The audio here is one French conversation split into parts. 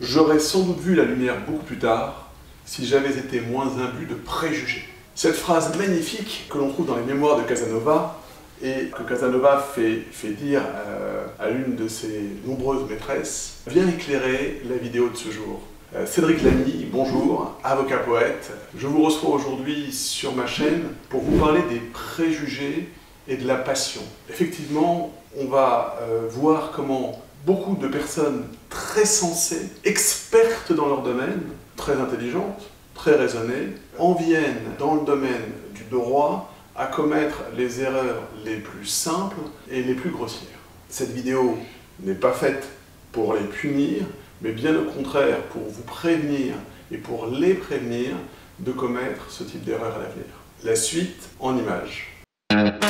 J'aurais sans doute vu la lumière beaucoup plus tard si j'avais été moins imbu de préjugés. Cette phrase magnifique que l'on trouve dans les mémoires de Casanova et que Casanova fait, fait dire euh, à l'une de ses nombreuses maîtresses vient éclairer la vidéo de ce jour. Euh, Cédric Lamy, bonjour, avocat poète. Je vous reçois aujourd'hui sur ma chaîne pour vous parler des préjugés et de la passion. Effectivement, on va euh, voir comment beaucoup de personnes très sensées, expertes dans leur domaine, très intelligentes, très raisonnées, en viennent dans le domaine du droit à commettre les erreurs les plus simples et les plus grossières. Cette vidéo n'est pas faite pour les punir, mais bien au contraire pour vous prévenir et pour les prévenir de commettre ce type d'erreur à l'avenir. La suite en images. Thank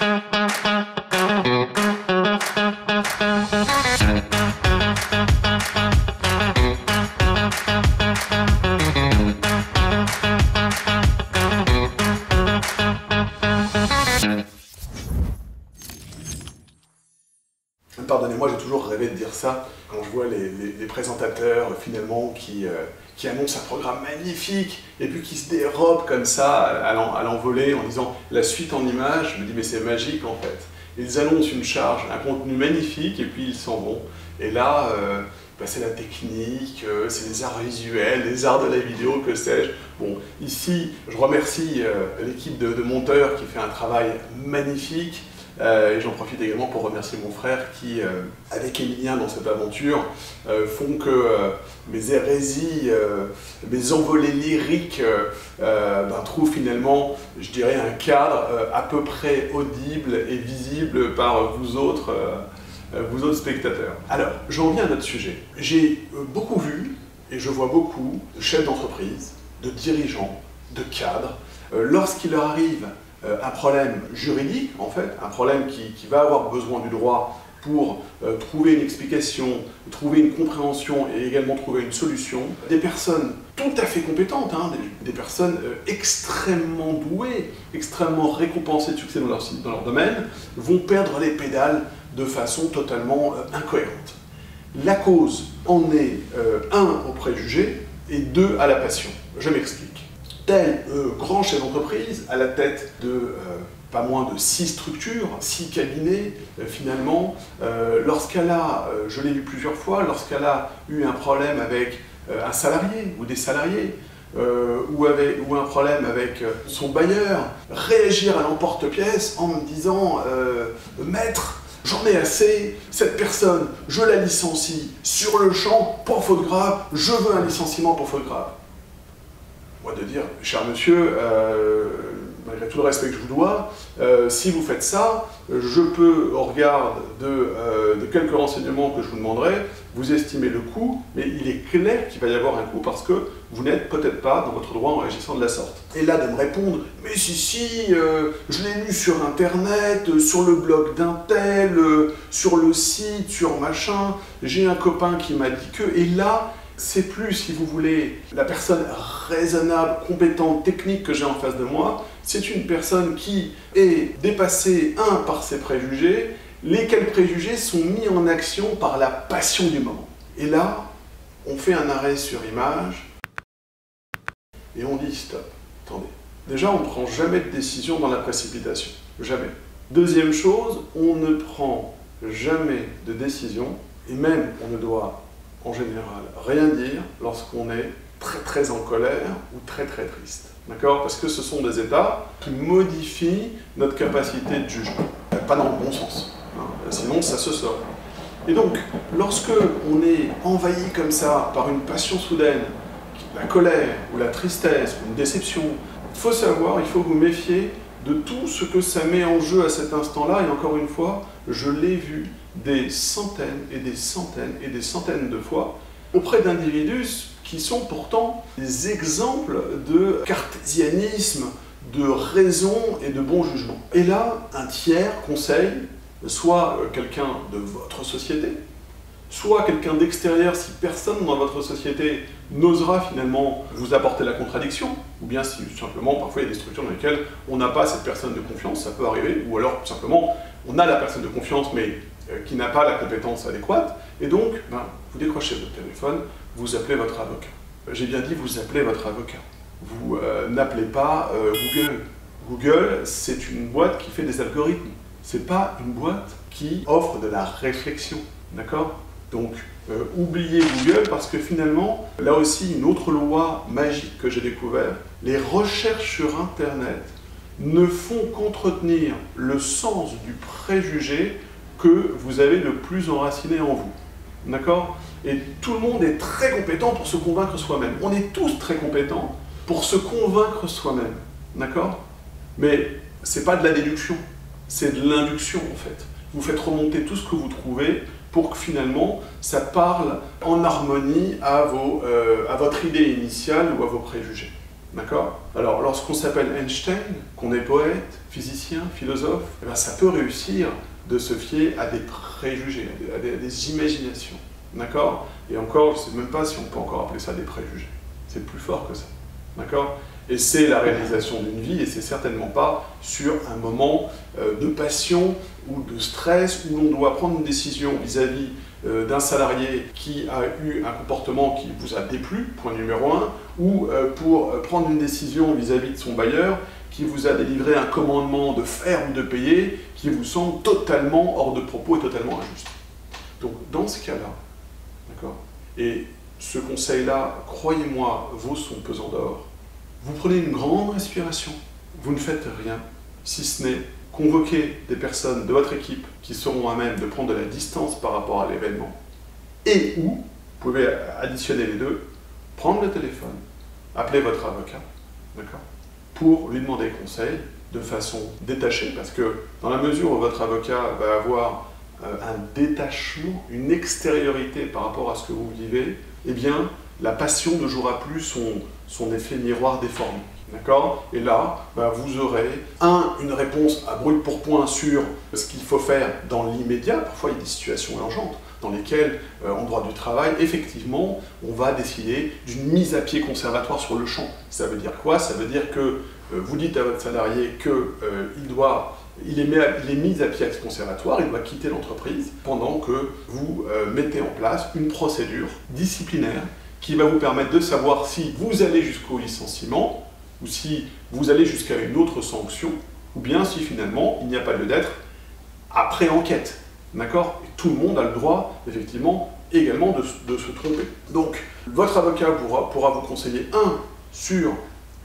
you. Pardonnez-moi, j'ai toujours rêvé de dire ça quand je vois les, présentateurs finalement qui, euh, qui annoncent un programme magnifique et puis qui se dérobent comme ça à l'envolée en disant la suite en images. Je me dis mais c'est magique en fait. Ils annoncent une charge, un contenu magnifique et puis ils s'en vont. Et là, euh, bah, c'est la technique, euh, c'est les arts visuels, les arts de la vidéo, que sais-je. Bon, ici, je remercie l'équipe de monteurs qui fait un travail magnifique. Euh, et j'en profite également pour remercier mon frère qui, euh, avec Emilien dans cette aventure, euh, font que mes hérésies, mes envolées lyriques ben, trouvent finalement, je dirais, un cadre à peu près audible et visible par vous autres, vous autres spectateurs. Alors, j'en viens à notre sujet. J'ai beaucoup vu, et je vois beaucoup, de chefs d'entreprise, de dirigeants, de cadres, lorsqu'il leur arrive euh, un problème juridique, en fait, un problème qui, va avoir besoin du droit pour euh, trouver une explication, trouver une compréhension et également trouver une solution. Des personnes tout à fait compétentes, hein, des, personnes euh, extrêmement douées, extrêmement récompensées de succès dans leur, dans leur domaine, vont perdre les pédales de façon totalement incohérente. La cause en est, un, au préjugé et deux, à la passion. Je m'explique tel euh, grand chef d'entreprise à la tête de euh, pas moins de six structures, six cabinets, euh, finalement, lorsqu'elle a, je l'ai vu plusieurs fois, lorsqu'elle a eu un problème avec un salarié ou des salariés, ou, ou, un problème avec son bailleur, réagir à l'emporte-pièce en me disant Maître, j'en ai assez, cette personne, je la licencie sur le champ pour faute grave, je veux un licenciement pour faute grave moi de dire, cher monsieur, euh, malgré tout le respect que je vous dois, euh, si vous faites ça, je peux, au regard euh, de, quelques renseignements que je vous demanderai, vous estimer le coût, mais il est clair qu'il va y avoir un coût parce que vous n'êtes peut-être pas dans votre droit en réagissant de la sorte. Et là, de me répondre, mais si, si, je l'ai lu sur Internet, sur le blog d'un tel, sur le site, sur machin, j'ai un copain qui m'a dit que, et là, c'est plus, si vous voulez, la personne raisonnable, compétente, technique que j'ai en face de moi, c'est une personne qui est dépassée, un, par ses préjugés, lesquels préjugés sont mis en action par la passion du moment. Et là, on fait un arrêt sur image et on dit stop. Attendez. Déjà, on ne prend jamais de décision dans la précipitation. Jamais. Deuxième chose, on ne prend jamais de décision, et même on ne doit en général rien dire lorsqu'on est très très en colère ou très très triste. D'accord? Parce que ce sont des états qui modifient notre capacité de jugement. Pas dans le bon sens. Hein? Sinon, ça se sort. Et donc, lorsque on est envahi comme ça par une passion soudaine, la colère ou la tristesse ou une déception, il faut savoir, il faut vous méfier de tout ce que ça met en jeu à cet instant-là. Et encore une fois, je l'ai vu des centaines et des centaines et des centaines de fois auprès d'individus qui sont pourtant des exemples de cartésianisme, de raison et de bon jugement. Et là, un tiers conseille, soit quelqu'un de votre société, soit quelqu'un d'extérieur si personne dans votre société n'osera finalement vous apporter la contradiction, ou bien si simplement parfois il y a des structures dans lesquelles on n'a pas cette personne de confiance, ça peut arriver, ou alors simplement on a la personne de confiance, mais qui n'a pas la compétence adéquate, et donc, ben, vous décrochez votre téléphone, vous appelez votre avocat. J'ai bien dit, vous appelez votre avocat. Vous euh, n'appelez pas euh, Google. Google, c'est une boîte qui fait des algorithmes. C'est pas une boîte qui offre de la réflexion. D'accord? Donc, oubliez Google parce que finalement, là aussi, une autre loi magique que j'ai découvert, les recherches sur Internet ne font qu'entretenir le sens du préjugé que vous avez le plus enraciné en vous. D'accord? Et tout le monde est très compétent pour se convaincre soi-même. On est tous très compétents pour se convaincre soi-même. D'accord? Mais c'est pas de la déduction, c'est de l'induction en fait. Vous faites remonter tout ce que vous trouvez pour que finalement ça parle en harmonie à, vos, euh, à votre idée initiale ou à vos préjugés. D'accord? Alors, lorsqu'on s'appelle Einstein, qu'on est poète, physicien, philosophe, eh ben, ça peut réussir de se fier à des préjugés, à des, imaginations. D'accord? Et encore, je ne sais même pas si on peut encore appeler ça des préjugés. C'est plus fort que ça. D'accord? Et c'est la réalisation d'une vie, et c'est certainement pas sur un moment euh, de passion ou de stress où l'on doit prendre une décision vis-à-vis euh, d'un salarié qui a eu un comportement qui vous a déplu, point numéro un, ou euh, pour prendre une décision vis-à-vis de son bailleur qui vous a délivré un commandement de faire ou de payer qui vous semble totalement hors de propos et totalement injuste. Donc dans ce cas-là, d'accord, et ce conseil-là, croyez-moi, vaut son pesant d'or, vous prenez une grande respiration, vous ne faites rien, si ce n'est convoquer des personnes de votre équipe qui seront à même de prendre de la distance par rapport à l'événement, et ou, vous pouvez additionner les deux, prendre le téléphone, appeler votre avocat, d'accord pour lui demander conseil de façon détachée, parce que dans la mesure où votre avocat va avoir euh, un détachement, une extériorité par rapport à ce que vous vivez, eh bien, la passion ne jouera plus son, son effet miroir déformé. D'accord Et là, bah, vous aurez, un, une réponse à brut pour point sur ce qu'il faut faire dans l'immédiat. Parfois, il y a des situations urgentes dans lesquelles, euh, en droit du travail, effectivement, on va décider d'une mise à pied conservatoire sur le champ. Ça veut dire quoi? Ça veut dire que euh, vous dites à votre salarié qu'il euh, doit il est, mis à, il est, mis à pied conservatoire, il doit quitter l'entreprise pendant que vous mettez en place une procédure disciplinaire qui va vous permettre de savoir si vous allez jusqu'au licenciement ou si vous allez jusqu'à une autre sanction, ou bien si finalement il n'y a pas lieu d'être après enquête. D'accord? Tout le monde a le droit, effectivement, également de, se tromper. Donc, votre avocat pourra, vous conseiller, un, sur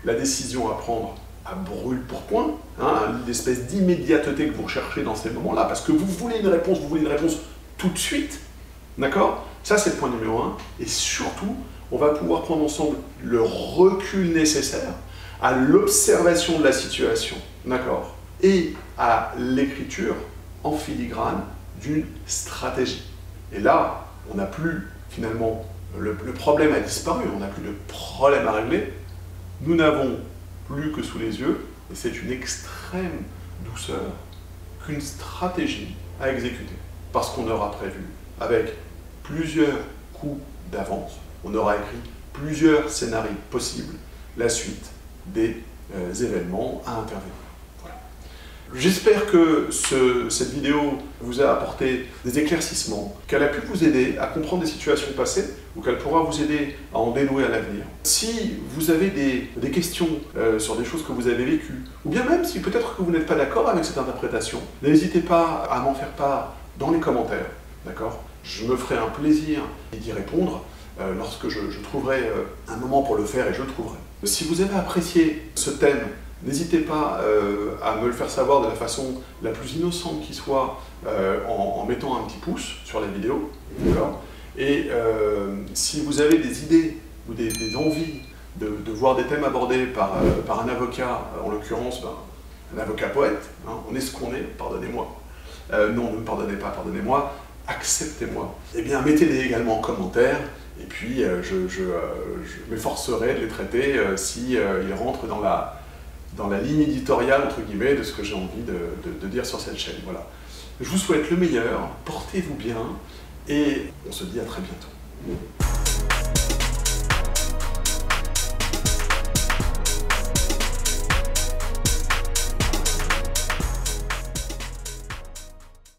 la décision à prendre à brûle pour point, hein, l'espèce d'immédiateté que vous recherchez dans ces moments-là, parce que vous voulez une réponse, vous voulez une réponse tout de suite, d'accord? Ça, c'est le point numéro un. Et surtout, on va pouvoir prendre ensemble le recul nécessaire à l'observation de la situation, d'accord Et à l'écriture en filigrane d'une stratégie. Et là, on n'a plus, finalement, le, problème a disparu, on n'a plus de problème à régler. Nous n'avons plus que sous les yeux, et c'est une extrême douceur, qu'une stratégie à exécuter. Parce qu'on aura prévu, avec plusieurs coups d'avance, on aura écrit plusieurs scénarios possibles, la suite des euh, événements à intervenir. J'espère que cette vidéo vous a apporté des éclaircissements, qu'elle a pu vous aider à comprendre des situations passées ou qu'elle pourra vous aider à en dénouer à l'avenir. Si vous avez des, questions euh, sur des choses que vous avez vécues, ou bien même si peut-être que vous n'êtes pas d'accord avec cette interprétation, n'hésitez pas à m'en faire part dans les commentaires, d'accord? Je me ferai un plaisir d'y répondre euh, lorsque je, trouverai euh, un moment pour le faire et je le trouverai. Si vous avez apprécié ce thème, N'hésitez pas euh, à me le faire savoir de la façon la plus innocente qui soit en, mettant un petit pouce sur la vidéo. Et si vous avez des idées ou des, envies de, voir des thèmes abordés par, par un avocat, en l'occurrence ben, un avocat poète, hein, on est ce qu'on est, pardonnez-moi. non, ne me pardonnez pas, pardonnez-moi, acceptez-moi. Eh bien, mettez-les également en commentaire et puis je, je m'efforcerai de les traiter si ils rentrent dans la, dans la ligne éditoriale, entre guillemets, de ce que j'ai envie de, dire sur cette chaîne. Voilà. Je vous souhaite le meilleur, portez-vous bien, et on se dit à très bientôt.